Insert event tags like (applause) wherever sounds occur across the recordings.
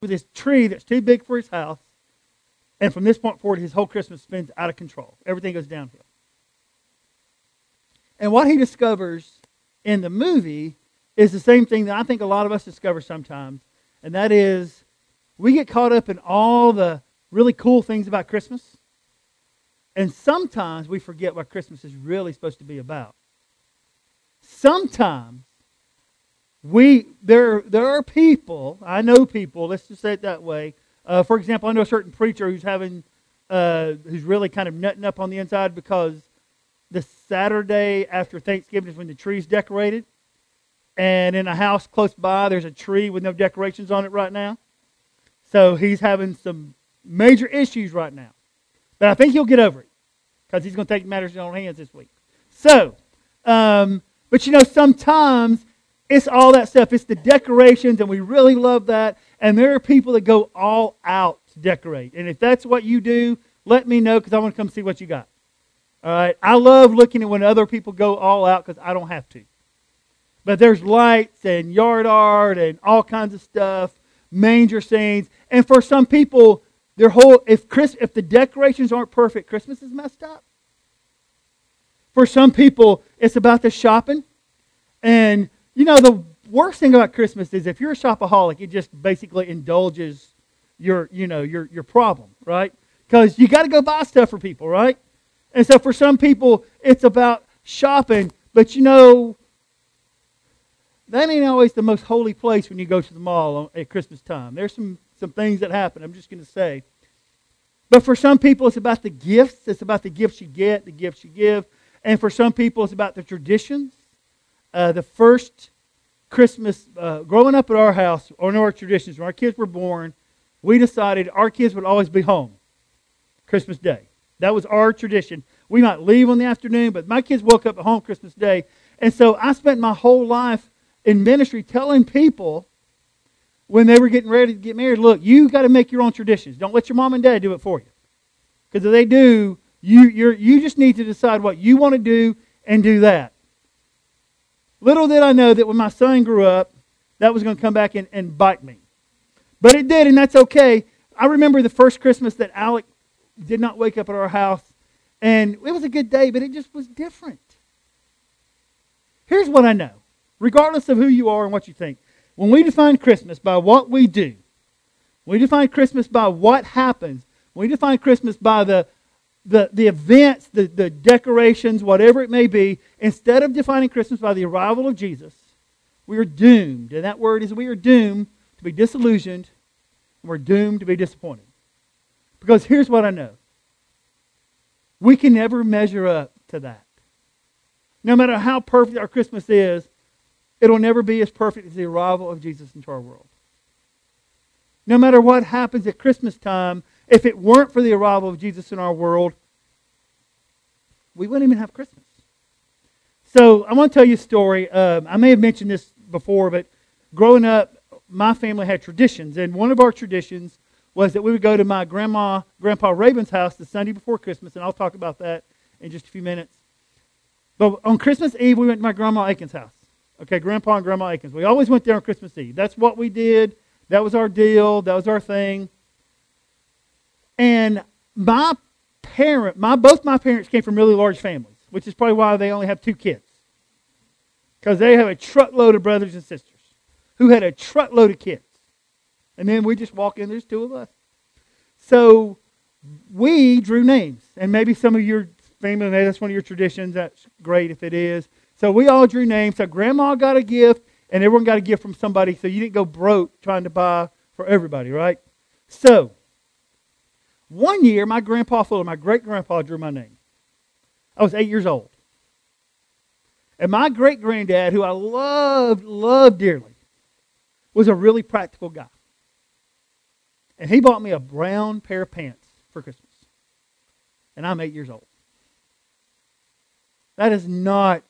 with this tree that's too big for his house. And from this point forward, his whole Christmas spins out of control. Everything goes downhill. And what he discovers in the movie is the same thing that I think a lot of us discover sometimes, and that is we get caught up in all the really cool things about Christmas, and sometimes we forget what Christmas is really supposed to be about. Sometimes we there there are people I know people. Let's just say it that way. Uh, for example, I know a certain preacher who's having uh, who's really kind of nutting up on the inside because the Saturday after Thanksgiving is when the tree's decorated, and in a house close by there's a tree with no decorations on it right now. So he's having some major issues right now, but I think he'll get over it because he's going to take matters in his own hands this week. So, um, but you know, sometimes it's all that stuff. It's the decorations, and we really love that. And there are people that go all out to decorate. And if that's what you do, let me know because I want to come see what you got. All right. I love looking at when other people go all out because I don't have to. But there's lights and yard art and all kinds of stuff, manger scenes. And for some people, their whole if Chris if the decorations aren't perfect, Christmas is messed up. For some people, it's about the shopping. And you know, the worst thing about Christmas is if you're a shopaholic, it just basically indulges your, you know, your, your problem, right? Because you got to go buy stuff for people, right? And so for some people, it's about shopping, but you know, that ain't always the most holy place when you go to the mall at Christmas time. There's some, some things that happen, I'm just going to say. But for some people, it's about the gifts. It's about the gifts you get, the gifts you give. And for some people, it's about the traditions uh, the first Christmas, uh, growing up at our house, of our traditions, when our kids were born, we decided our kids would always be home Christmas Day. That was our tradition. We might leave on the afternoon, but my kids woke up at home Christmas Day. And so I spent my whole life in ministry telling people when they were getting ready to get married, look, you got to make your own traditions. Don't let your mom and dad do it for you. Because if they do, you, you you just need to decide what you want to do and do that. Little did I know that when my son grew up, that was going to come back and, and bite me. But it did, and that's okay. I remember the first Christmas that Alec did not wake up at our house, and it was a good day, but it just was different. Here's what I know regardless of who you are and what you think, when we define Christmas by what we do, we define Christmas by what happens, we define Christmas by the the, the events, the, the decorations, whatever it may be, instead of defining Christmas by the arrival of Jesus, we are doomed. And that word is we are doomed to be disillusioned, and we're doomed to be disappointed. Because here's what I know we can never measure up to that. No matter how perfect our Christmas is, it'll never be as perfect as the arrival of Jesus into our world. No matter what happens at Christmas time, if it weren't for the arrival of Jesus in our world, we wouldn't even have Christmas. So I want to tell you a story. Um, I may have mentioned this before, but growing up, my family had traditions, and one of our traditions was that we would go to my grandma, grandpa Raven's house the Sunday before Christmas, and I'll talk about that in just a few minutes. But on Christmas Eve, we went to my grandma Aiken's house. Okay, Grandpa and Grandma Aikens. We always went there on Christmas Eve. That's what we did. That was our deal. That was our thing. And my parent, my both my parents came from really large families, which is probably why they only have two kids. Because they have a truckload of brothers and sisters who had a truckload of kids. And then we just walk in, there's two of us. So we drew names. And maybe some of your family, that's one of your traditions. That's great if it is. So we all drew names. So grandma got a gift, and everyone got a gift from somebody. So you didn't go broke trying to buy for everybody, right? So one year, my grandpa Fuller, my great grandpa, drew my name. I was eight years old. And my great granddad, who I loved, loved dearly, was a really practical guy. And he bought me a brown pair of pants for Christmas. And I'm eight years old. That is not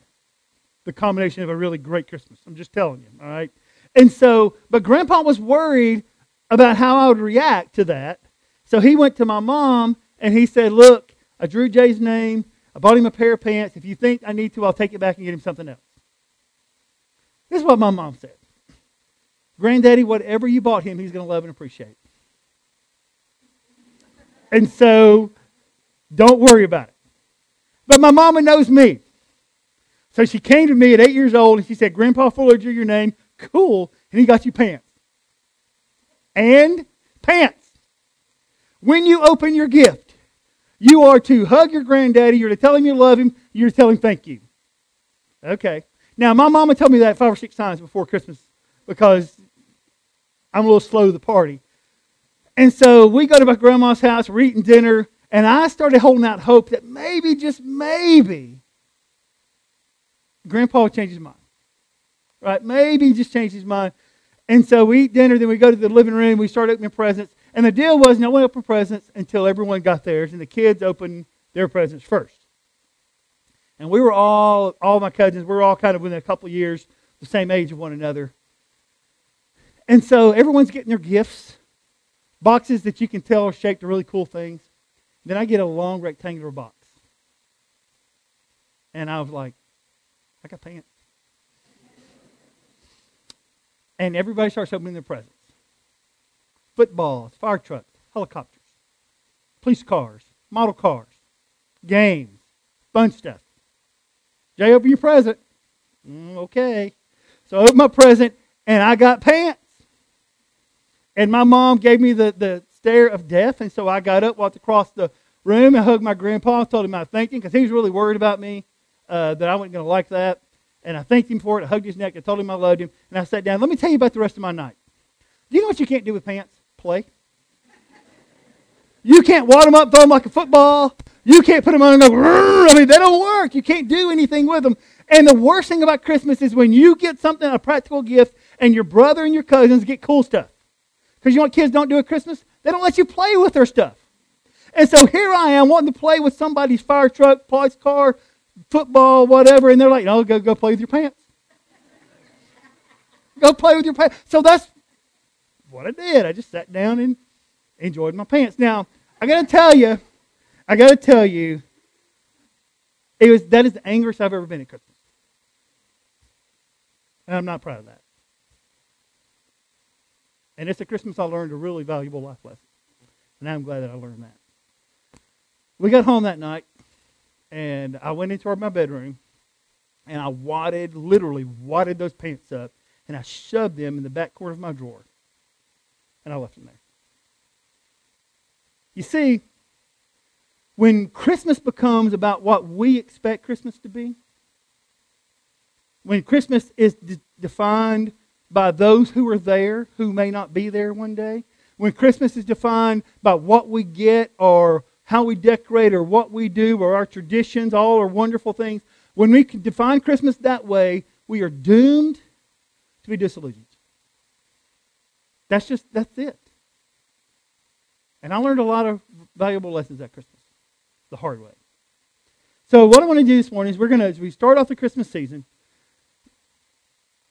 the combination of a really great Christmas. I'm just telling you, all right? And so, but Grandpa was worried about how I would react to that. So he went to my mom and he said, Look, I drew Jay's name. I bought him a pair of pants. If you think I need to, I'll take it back and get him something else. This is what my mom said. Granddaddy, whatever you bought him, he's going to love and appreciate. And so, don't worry about it. But my mama knows me. So she came to me at eight years old and she said, Grandpa Fuller drew your name. Cool. And he got you pants. And pants. When you open your gift, you are to hug your granddaddy. You're to tell him you love him. You're to tell him thank you. Okay. Now, my mama told me that five or six times before Christmas because I'm a little slow to the party. And so we go to my grandma's house, we're eating dinner, and I started holding out hope that maybe, just maybe, Grandpa would change his mind. Right? Maybe he just changed his mind. And so we eat dinner, then we go to the living room, we start opening presents. And the deal was no one opened presents until everyone got theirs, and the kids opened their presents first. And we were all, all my cousins, we were all kind of within a couple years, the same age of one another. And so everyone's getting their gifts, boxes that you can tell are shaped to really cool things. Then I get a long rectangular box. And I was like, I got pants. and everybody starts opening their presents footballs, fire trucks, helicopters, police cars, model cars, games, fun stuff. Jay, open your present. Mm, okay. So I opened my present, and I got pants. And my mom gave me the, the stare of death, and so I got up, walked across the room, and hugged my grandpa, told him I thanked him because he was really worried about me, uh, that I wasn't going to like that. And I thanked him for it. I hugged his neck. I told him I loved him. And I sat down. Let me tell you about the rest of my night. Do you know what you can't do with pants? You can't wad them up, throw them like a football. You can't put them on and go, I mean, they don't work. You can't do anything with them. And the worst thing about Christmas is when you get something, a practical gift, and your brother and your cousins get cool stuff. Because you know what kids don't do at Christmas? They don't let you play with their stuff. And so here I am wanting to play with somebody's fire truck, police car, football, whatever, and they're like, no, go, go play with your pants. go play with your pants. So that's what I did. I just sat down and enjoyed my pants. Now, I got to tell you, I got to tell you, it was that is the angriest I've ever been at Christmas. And I'm not proud of that. And it's a Christmas I learned a really valuable life lesson. And I'm glad that I learned that. We got home that night, and I went into my bedroom, and I wadded, literally wadded those pants up, and I shoved them in the back corner of my drawer. And I left them there. You see, when Christmas becomes about what we expect Christmas to be, when Christmas is de- defined by those who are there who may not be there one day, when Christmas is defined by what we get or how we decorate or what we do or our traditions, all are wonderful things, when we can define Christmas that way, we are doomed to be disillusioned. That's just, that's it. And I learned a lot of valuable lessons at Christmas the hard way. So, what I want to do this morning is we're going to, as we start off the Christmas season,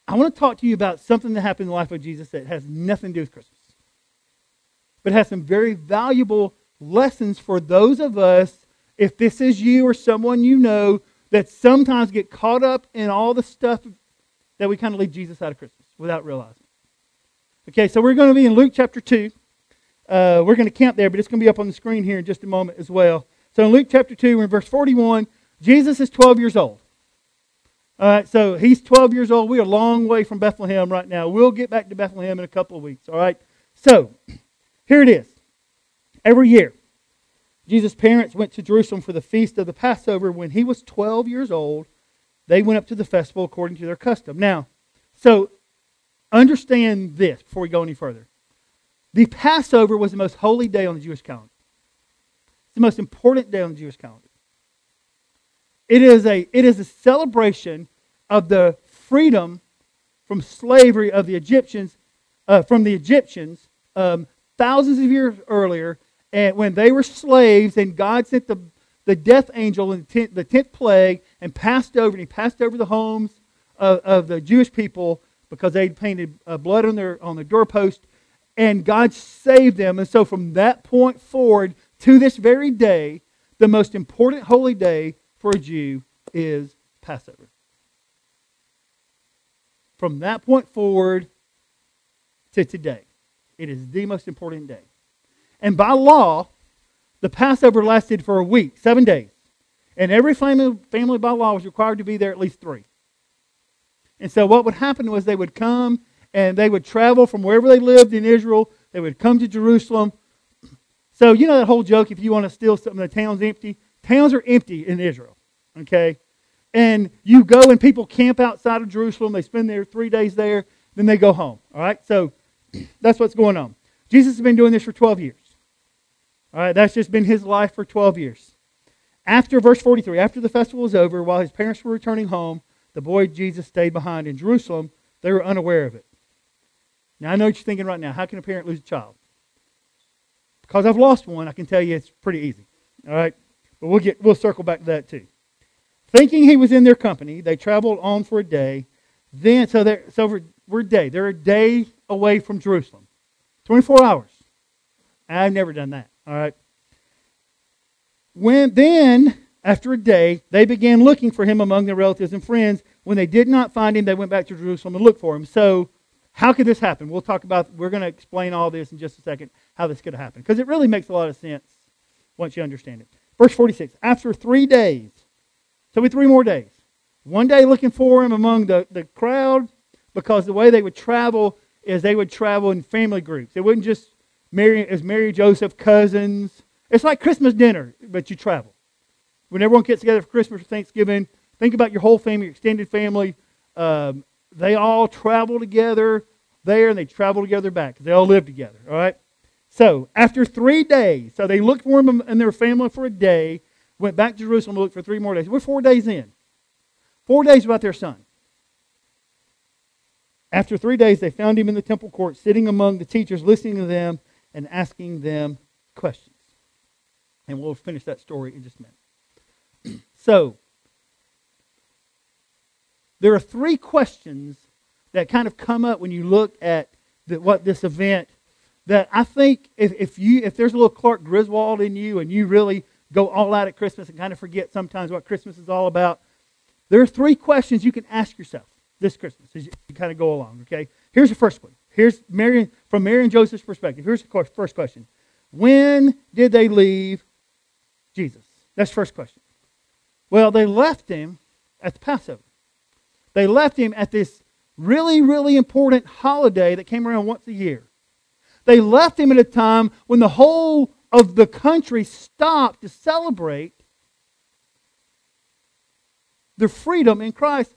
I want to talk to you about something that happened in the life of Jesus that has nothing to do with Christmas, but has some very valuable lessons for those of us, if this is you or someone you know, that sometimes get caught up in all the stuff that we kind of leave Jesus out of Christmas without realizing. Okay, so we're going to be in Luke chapter 2. Uh, we're going to camp there, but it's going to be up on the screen here in just a moment as well. So in Luke chapter 2, we're in verse 41. Jesus is 12 years old. All right, so he's 12 years old. We are a long way from Bethlehem right now. We'll get back to Bethlehem in a couple of weeks. All right, so here it is. Every year, Jesus' parents went to Jerusalem for the feast of the Passover. When he was 12 years old, they went up to the festival according to their custom. Now, so understand this before we go any further. The Passover was the most holy day on the Jewish calendar It's the most important day on the Jewish calendar. It is a, it is a celebration of the freedom from slavery of the Egyptians, uh, from the Egyptians um, thousands of years earlier, and when they were slaves, and God sent the, the death angel in the tenth, the tenth plague and passed over, and he passed over the homes of, of the Jewish people because they'd painted uh, blood on their on their doorpost, and God saved them. And so from that point forward, to this very day, the most important holy day for a Jew is Passover. From that point forward, to today. It is the most important day. And by law, the Passover lasted for a week, seven days. And every family, family by law was required to be there at least three. And so what would happen was they would come and they would travel from wherever they lived in Israel. They would come to Jerusalem. So you know that whole joke, if you want to steal something, the town's empty. Towns are empty in Israel. Okay? And you go and people camp outside of Jerusalem. They spend their three days there. Then they go home. All right? So (clears throat) that's what's going on. Jesus has been doing this for 12 years. All right? That's just been his life for 12 years. After verse 43, after the festival was over, while his parents were returning home, the boy Jesus stayed behind in Jerusalem. They were unaware of it. Now, I know what you're thinking right now. How can a parent lose a child? Because I've lost one, I can tell you it's pretty easy. All right? But we'll, get, we'll circle back to that too. Thinking he was in their company, they traveled on for a day. Then, so, they're, so we're, we're a day. They're a day away from Jerusalem. 24 hours. I've never done that. All right? When then, after a day, they began looking for him among their relatives and friends. When they did not find him, they went back to Jerusalem and looked for him. So how could this happen? We'll talk about, we're going to explain all this in just a second, how this could happen. Because it really makes a lot of sense once you understand it. Verse 46 After three days, so we three more days, one day looking for him among the, the crowd, because the way they would travel is they would travel in family groups. It wouldn't just marry as Mary Joseph cousins. It's like Christmas dinner, but you travel. When everyone gets together for Christmas or Thanksgiving, think about your whole family, your extended family. Um, they all travel together there and they travel together back. They all live together, all right? So after three days, so they looked for him and their family for a day, went back to Jerusalem to look for three more days. We're four days in. Four days without their son. After three days, they found him in the temple court, sitting among the teachers, listening to them and asking them questions. And we'll finish that story in just a minute. So, there are three questions that kind of come up when you look at the, what this event that I think if, if you if there's a little Clark Griswold in you and you really go all out at Christmas and kind of forget sometimes what Christmas is all about, there are three questions you can ask yourself this Christmas as you, kind of go along. Okay, here's the first one. Here's Mary from Mary and Joseph's perspective. Here's the first question: When did they leave Jesus? That's the first question. Well, they left him at the Passover. They left him at this really, really important holiday that came around once a year. They left him at a time when the whole of the country stopped to celebrate their freedom in Christ.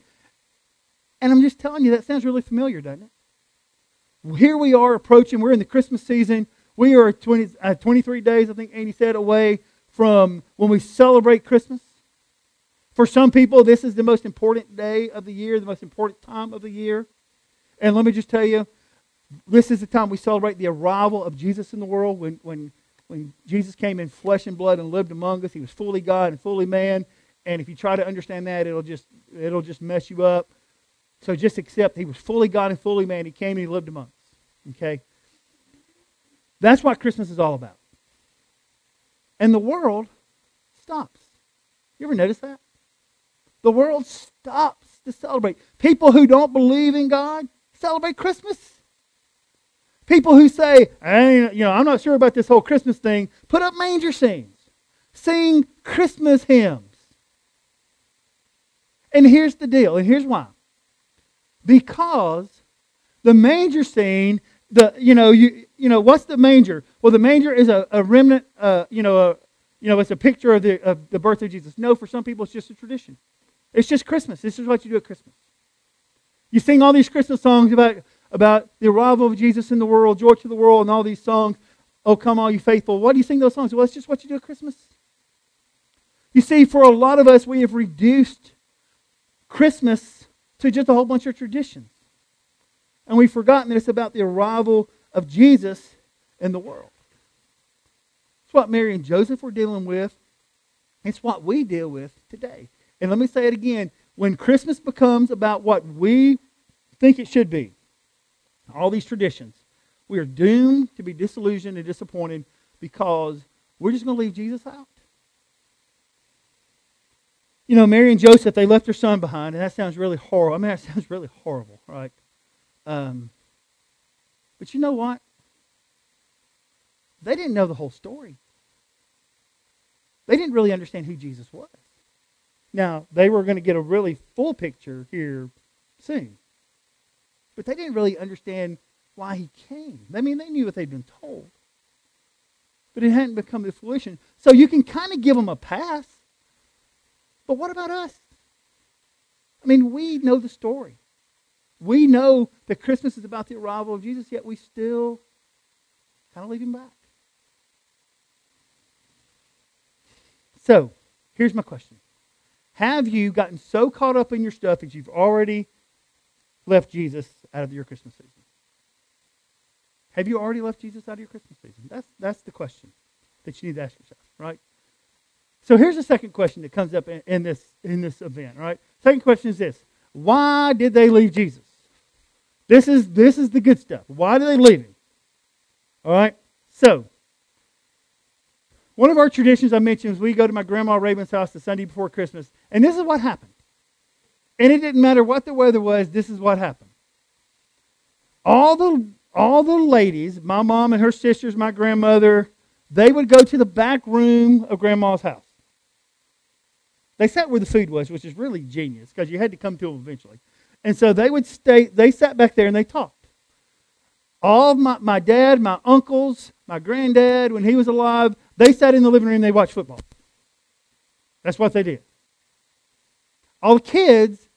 And I'm just telling you, that sounds really familiar, doesn't it? Here we are approaching, we're in the Christmas season. We are 20, uh, 23 days, I think Andy said, away from when we celebrate Christmas. For some people, this is the most important day of the year, the most important time of the year. And let me just tell you, this is the time we celebrate the arrival of Jesus in the world. When, when, when Jesus came in flesh and blood and lived among us, he was fully God and fully man. And if you try to understand that, it'll just, it'll just mess you up. So just accept he was fully God and fully man. He came and he lived among us. Okay? That's what Christmas is all about. And the world stops. You ever notice that? The world stops to celebrate. People who don't believe in God celebrate Christmas. People who say, you know, I'm not sure about this whole Christmas thing, put up manger scenes. Sing Christmas hymns. And here's the deal, and here's why. Because the manger scene, the you know, you you know, what's the manger? Well, the manger is a, a remnant, uh, you know, a, you know, it's a picture of the of the birth of Jesus. No, for some people, it's just a tradition. It's just Christmas. This is what you do at Christmas. You sing all these Christmas songs about, about the arrival of Jesus in the world, joy to the world, and all these songs. Oh, come, all you faithful. Why do you sing those songs? Well, it's just what you do at Christmas. You see, for a lot of us, we have reduced Christmas to just a whole bunch of traditions. And we've forgotten that it's about the arrival of Jesus in the world. It's what Mary and Joseph were dealing with. It's what we deal with today. And let me say it again when Christmas becomes about what we think it should be, all these traditions, we are doomed to be disillusioned and disappointed because we're just going to leave Jesus out. You know, Mary and Joseph, they left their son behind, and that sounds really horrible. I mean, that (laughs) sounds really horrible, right? Um, But you know what? They didn't know the whole story. They didn't really understand who Jesus was. Now, they were going to get a really full picture here soon. But they didn't really understand why he came. I mean, they knew what they'd been told. But it hadn't become the fruition. So you can kind of give them a pass. But what about us? I mean, we know the story. We know that Christmas is about the arrival of Jesus, yet we still kind of leave him back. So, here's my question Have you gotten so caught up in your stuff that you've already left Jesus out of your Christmas season? Have you already left Jesus out of your Christmas season? That's, that's the question that you need to ask yourself, right? So here's the second question that comes up in, in, this, in this event, right? Second question is this Why did they leave Jesus? This is, this is the good stuff. Why did they leave him? All right? So, one of our traditions I mentioned is we go to my grandma Raven's house the Sunday before Christmas, and this is what happened. And it didn't matter what the weather was, this is what happened. All the all the ladies, my mom and her sisters, my grandmother, they would go to the back room of grandma's house. They sat where the food was, which is really genius because you had to come to them eventually. And so they would stay, they sat back there and they talked. All my, my dad, my uncles, my granddad, when he was alive, they sat in the living room they watched football. That's what they did. All the kids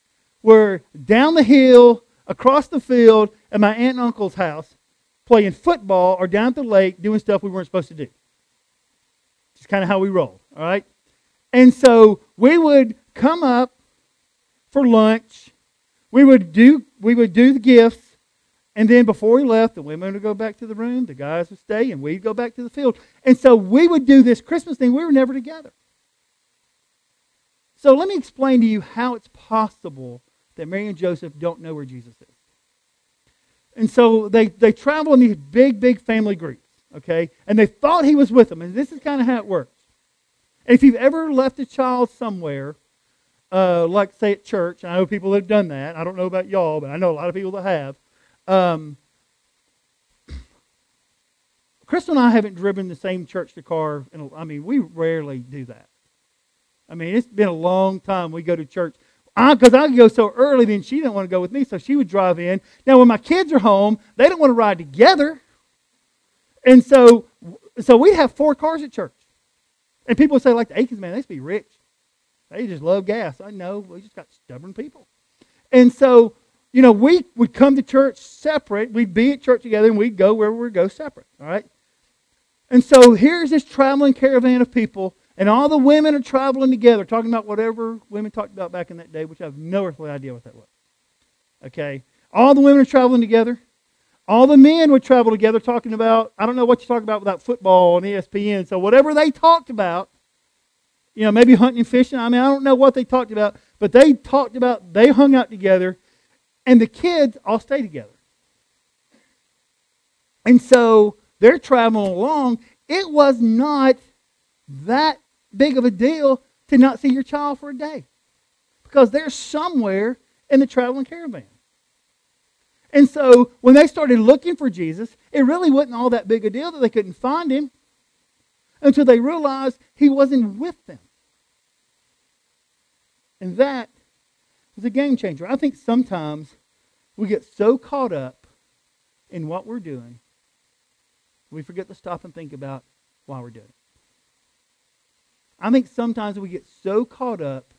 were down the hill, across the field, at my aunt and uncle's house, playing football or down at the lake doing stuff we weren't supposed to do. It's kind of how we roll, all right? And so we would come up for lunch. We would do we would do the gifts and then before we left, the women would go back to the room, the guys would stay, and we'd go back to the field. And so we would do this Christmas thing. We were never together. So let me explain to you how it's possible that Mary and Joseph don't know where Jesus is. And so they, they travel in these big, big family groups, okay? And they thought he was with them. And this is kind of how it works. And if you've ever left a child somewhere, uh, like say at church, I know people that have done that. I don't know about y'all, but I know a lot of people that have. Um, Crystal and I haven't driven the same church to car. In a, I mean, we rarely do that. I mean, it's been a long time we go to church. Because I, I go so early, then she didn't want to go with me, so she would drive in. Now, when my kids are home, they don't want to ride together. And so, so we have four cars at church. And people say, like the Aikens, man, they used to be rich. They just love gas. I know. We just got stubborn people. And so you know, we would come to church separate. We'd be at church together and we'd go wherever we go separate. All right? And so here's this traveling caravan of people, and all the women are traveling together, talking about whatever women talked about back in that day, which I have no earthly idea what that was. Okay? All the women are traveling together. All the men would travel together talking about, I don't know what you talk about without football and ESPN. So whatever they talked about, you know, maybe hunting and fishing. I mean, I don't know what they talked about, but they talked about, they hung out together and the kids all stay together. And so they're traveling along. It was not that big of a deal to not see your child for a day because they're somewhere in the traveling caravan. And so when they started looking for Jesus, it really wasn't all that big a deal that they couldn't find him until they realized he wasn't with them. And that was a game changer. I think sometimes we get so caught up in what we're doing, we forget to stop and think about why we're doing it. I think sometimes we get so caught up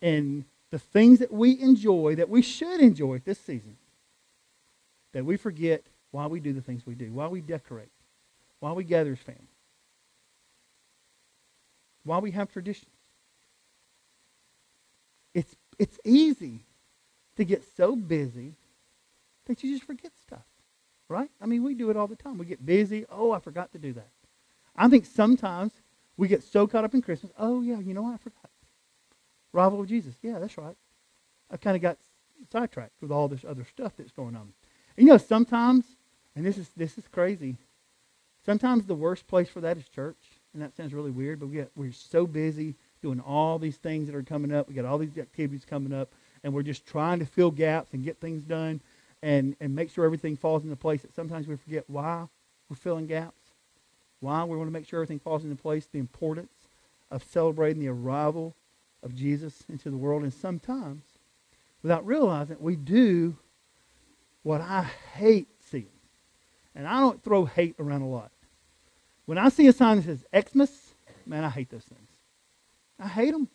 in the things that we enjoy, that we should enjoy this season, that we forget why we do the things we do, why we decorate, why we gather as family, why we have traditions. It's easy to get so busy that you just forget stuff. Right? I mean, we do it all the time. We get busy. Oh, I forgot to do that. I think sometimes we get so caught up in Christmas. Oh, yeah, you know what? I forgot. Rival of Jesus. Yeah, that's right. I kind of got sidetracked with all this other stuff that's going on. You know, sometimes, and this is this is crazy. Sometimes the worst place for that is church, and that sounds really weird. But we get we're so busy doing all these things that are coming up. We got all these activities coming up, and we're just trying to fill gaps and get things done. and, and make sure everything falls into place. That sometimes we forget why we're filling gaps, why we want to make sure everything falls into place, the importance of celebrating the arrival of Jesus into the world. And sometimes, without realizing it, we do what I hate seeing. And I don't throw hate around a lot. When I see a sign that says Xmas, man, I hate those things. I hate them.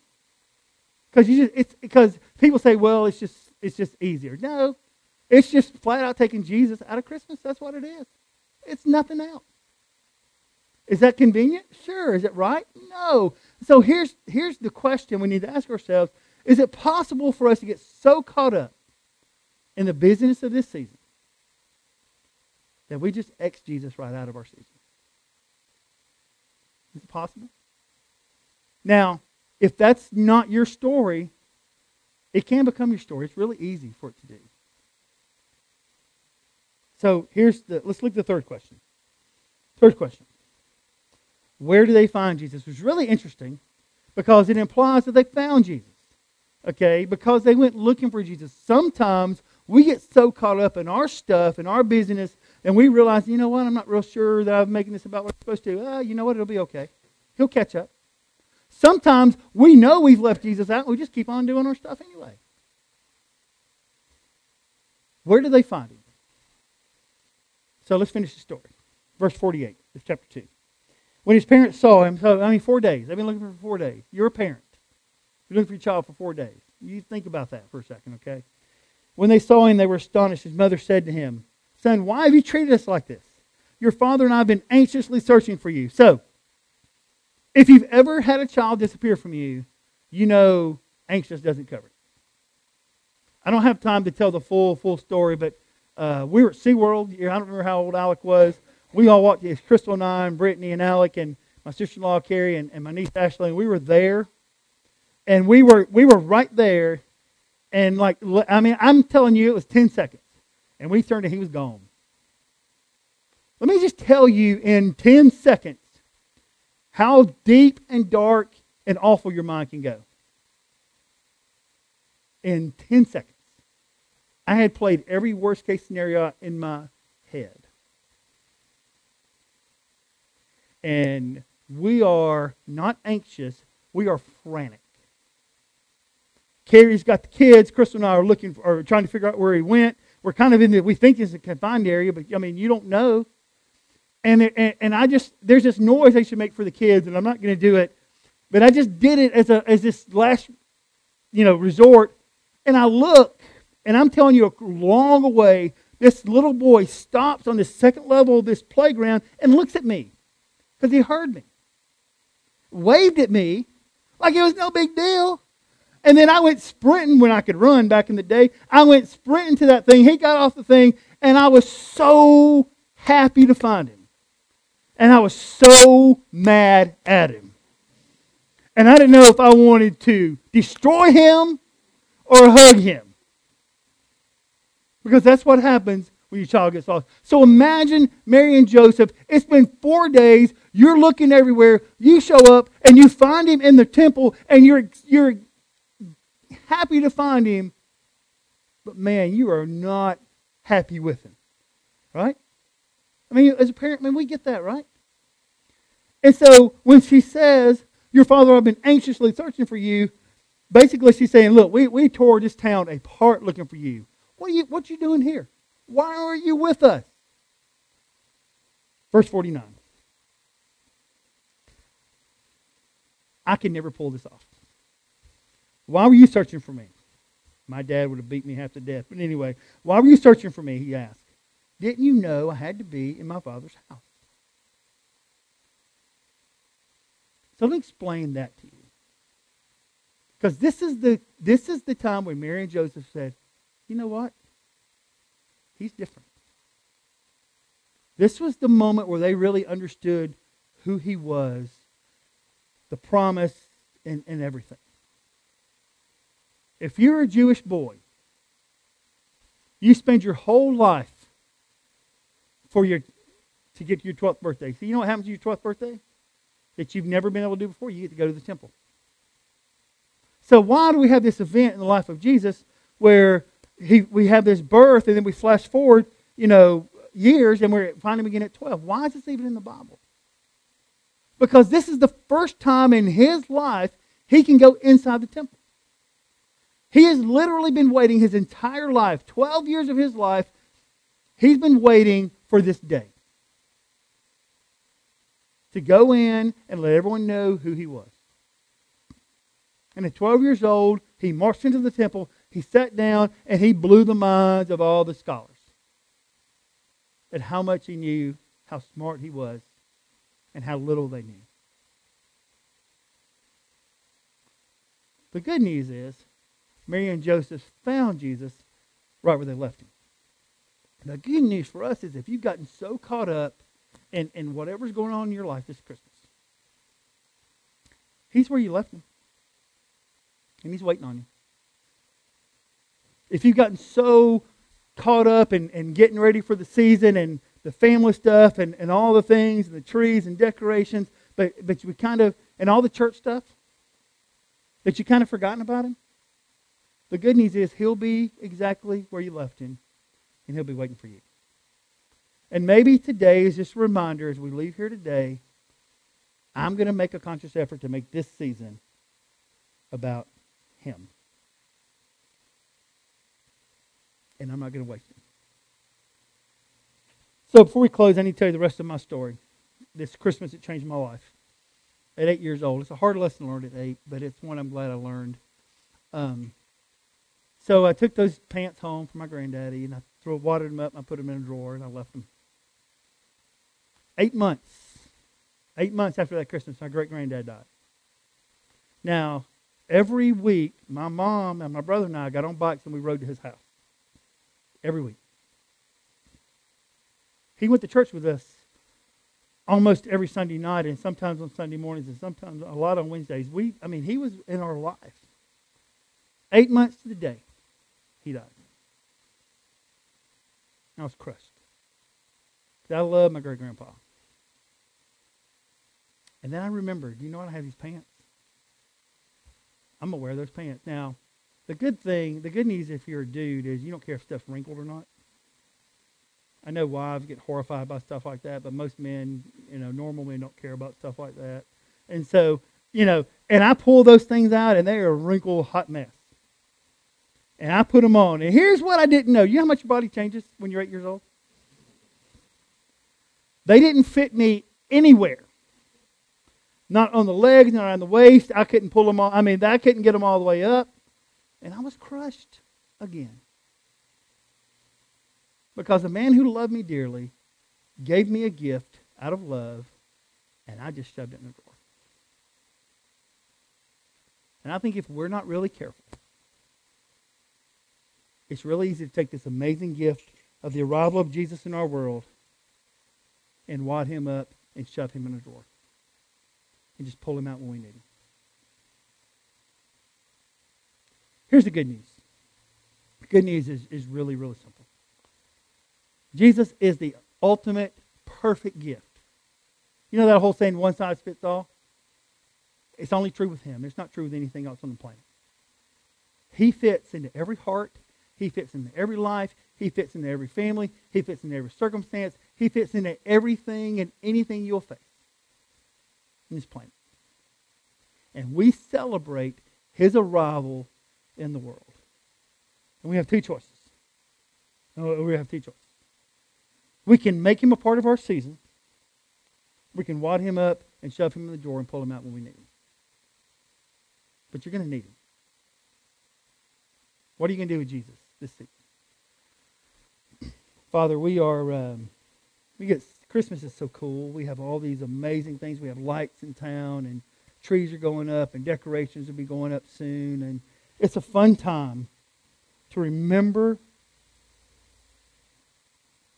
Because you just it's because people say, well, it's just it's just easier. No, it's just flat out taking Jesus out of Christmas. That's what it is. It's nothing else. Is that convenient? Sure. Is it right? No. So here's here's the question we need to ask ourselves: Is it possible for us to get so caught up in the busyness of this season that we just X Jesus right out of our season? Is it possible? Now, if that's not your story, it can become your story. It's really easy for it to do. So here's the let's look at the third question. Third question. Where do they find Jesus? It's really interesting because it implies that they found Jesus. Okay? Because they went looking for Jesus. Sometimes we get so caught up in our stuff and our business and we realize, you know what, I'm not real sure that I'm making this about what I'm supposed to. Uh, you know what, it'll be okay. He'll catch up. Sometimes we know we've left Jesus out, and we just keep on doing our stuff anyway. Where did they find him? So let's finish the story. Verse 48 of chapter 2. When his parents saw him, so I mean, four days. They've been looking for for four days. You're a parent. You're looking for your child for four days. You think about that for a second, okay? When they saw him, they were astonished. His mother said to him, Son, why have you treated us like this? Your father and I have been anxiously searching for you. So, if you've ever had a child disappear from you, you know anxious doesn't cover it. I don't have time to tell the full full story, but uh, we were at SeaWorld. I don't remember how old Alec was. We all walked, it's Crystal and I, and Brittany and Alec, and my sister-in-law Carrie, and, and my niece Ashley, and we were there. And we were we were right there, and like I mean, I'm telling you, it was 10 seconds. And we turned and he was gone. Let me just tell you in 10 seconds how deep and dark and awful your mind can go. In 10 seconds, I had played every worst case scenario in my head. And we are not anxious, we are frantic. Carrie's got the kids. Crystal and I are looking for, are trying to figure out where he went. We're kind of in the, we think it's a confined area, but I mean, you don't know. And, and, and I just, there's this noise I should make for the kids, and I'm not going to do it. But I just did it as, a, as this last, you know, resort. And I look, and I'm telling you, a long way, this little boy stops on the second level of this playground and looks at me because he heard me. Waved at me like it was no big deal. And then I went sprinting when I could run back in the day. I went sprinting to that thing. He got off the thing, and I was so happy to find him. And I was so mad at him. And I didn't know if I wanted to destroy him or hug him. Because that's what happens when your child gets lost. So imagine Mary and Joseph. It's been four days. You're looking everywhere. You show up and you find him in the temple and you're, you're happy to find him. But man, you are not happy with him. Right? I mean, as a parent, I man, we get that, right? And so when she says, Your father, I've been anxiously searching for you, basically she's saying, Look, we, we tore this town apart looking for you. What are you what are you doing here? Why are you with us? Verse 49. I can never pull this off. Why were you searching for me? My dad would have beat me half to death. But anyway, why were you searching for me? He asked. Didn't you know I had to be in my father's house? So let me explain that to you. Because this is the this is the time when Mary and Joseph said, you know what? He's different. This was the moment where they really understood who he was, the promise, and, and everything. If you're a Jewish boy, you spend your whole life for your to get to your 12th birthday. So you know what happens to your 12th birthday? That you've never been able to do before? You get to go to the temple. So why do we have this event in the life of Jesus where he, we have this birth, and then we flash forward, you know, years, and we're finding him again at 12. Why is this even in the Bible? Because this is the first time in his life he can go inside the temple. He has literally been waiting his entire life, 12 years of his life, he's been waiting for this day to go in and let everyone know who he was. And at 12 years old, he marched into the temple, he sat down, and he blew the minds of all the scholars at how much he knew, how smart he was, and how little they knew. The good news is, Mary and Joseph found Jesus right where they left him. The good news for us is if you've gotten so caught up in, in whatever's going on in your life this Christmas, He's where you left him. And He's waiting on you. If you've gotten so caught up in, in getting ready for the season and the family stuff and, and all the things and the trees and decorations, but, but you kind of, and all the church stuff, that you kind of forgotten about him. The good news is he'll be exactly where you left him, and he'll be waiting for you. And maybe today is just a reminder as we leave here today, I'm going to make a conscious effort to make this season about him. And I'm not going to waste it. So before we close, I need to tell you the rest of my story. This Christmas, it changed my life. At eight years old, it's a hard lesson learned at eight, but it's one I'm glad I learned. Um, so I took those pants home from my granddaddy, and I watered them up, and I put them in a drawer, and I left them. Eight months, eight months after that Christmas, my great granddad died. Now, every week, my mom and my brother and I got on bikes and we rode to his house. Every week. He went to church with us almost every Sunday night and sometimes on Sunday mornings and sometimes a lot on Wednesdays. We I mean, he was in our life. Eight months to the day, he died. I was crushed. I love my great grandpa. And then I remembered, do you know what? I have these pants. I'm gonna wear those pants. Now, the good thing, the good news if you're a dude is you don't care if stuff's wrinkled or not. I know wives get horrified by stuff like that, but most men, you know, normal men don't care about stuff like that. And so, you know, and I pull those things out and they are a wrinkled hot mess. And I put them on. And here's what I didn't know. You know how much your body changes when you're eight years old? They didn't fit me anywhere. Not on the legs, not on the waist. I couldn't pull them all. I mean, I couldn't get them all the way up. And I was crushed again. Because the man who loved me dearly gave me a gift out of love, and I just shoved it in the drawer. And I think if we're not really careful, it's really easy to take this amazing gift of the arrival of Jesus in our world and wad him up and shove him in a drawer and just pull him out when we need him. Here's the good news. The good news is, is really, really simple. Jesus is the ultimate perfect gift. You know that whole saying, one size fits all? It's only true with him. It's not true with anything else on the planet. He fits into every heart. He fits into every life. He fits into every family. He fits into every circumstance. He fits into everything and anything you'll face in this planet. And we celebrate his arrival in the world. And we have two choices. We have two choices. We can make him a part of our season. We can wad him up and shove him in the drawer and pull him out when we need him. But you're going to need him. What are you going to do with Jesus this? Father, we are, um, we get, Christmas is so cool. We have all these amazing things. We have lights in town and trees are going up and decorations will be going up soon. And it's a fun time to remember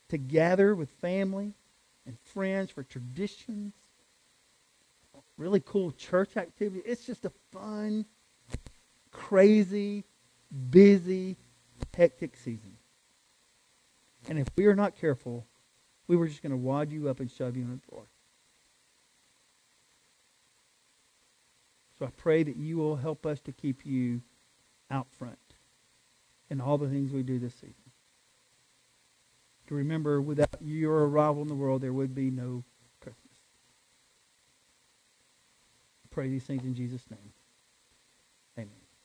to gather with family and friends for traditions, really cool church activity. It's just a fun, crazy, busy, hectic season. And if we are not careful, we were just going to wad you up and shove you in a drawer. So I pray that you will help us to keep you out front in all the things we do this season. To remember, without your arrival in the world, there would be no Christmas. Pray these things in Jesus' name.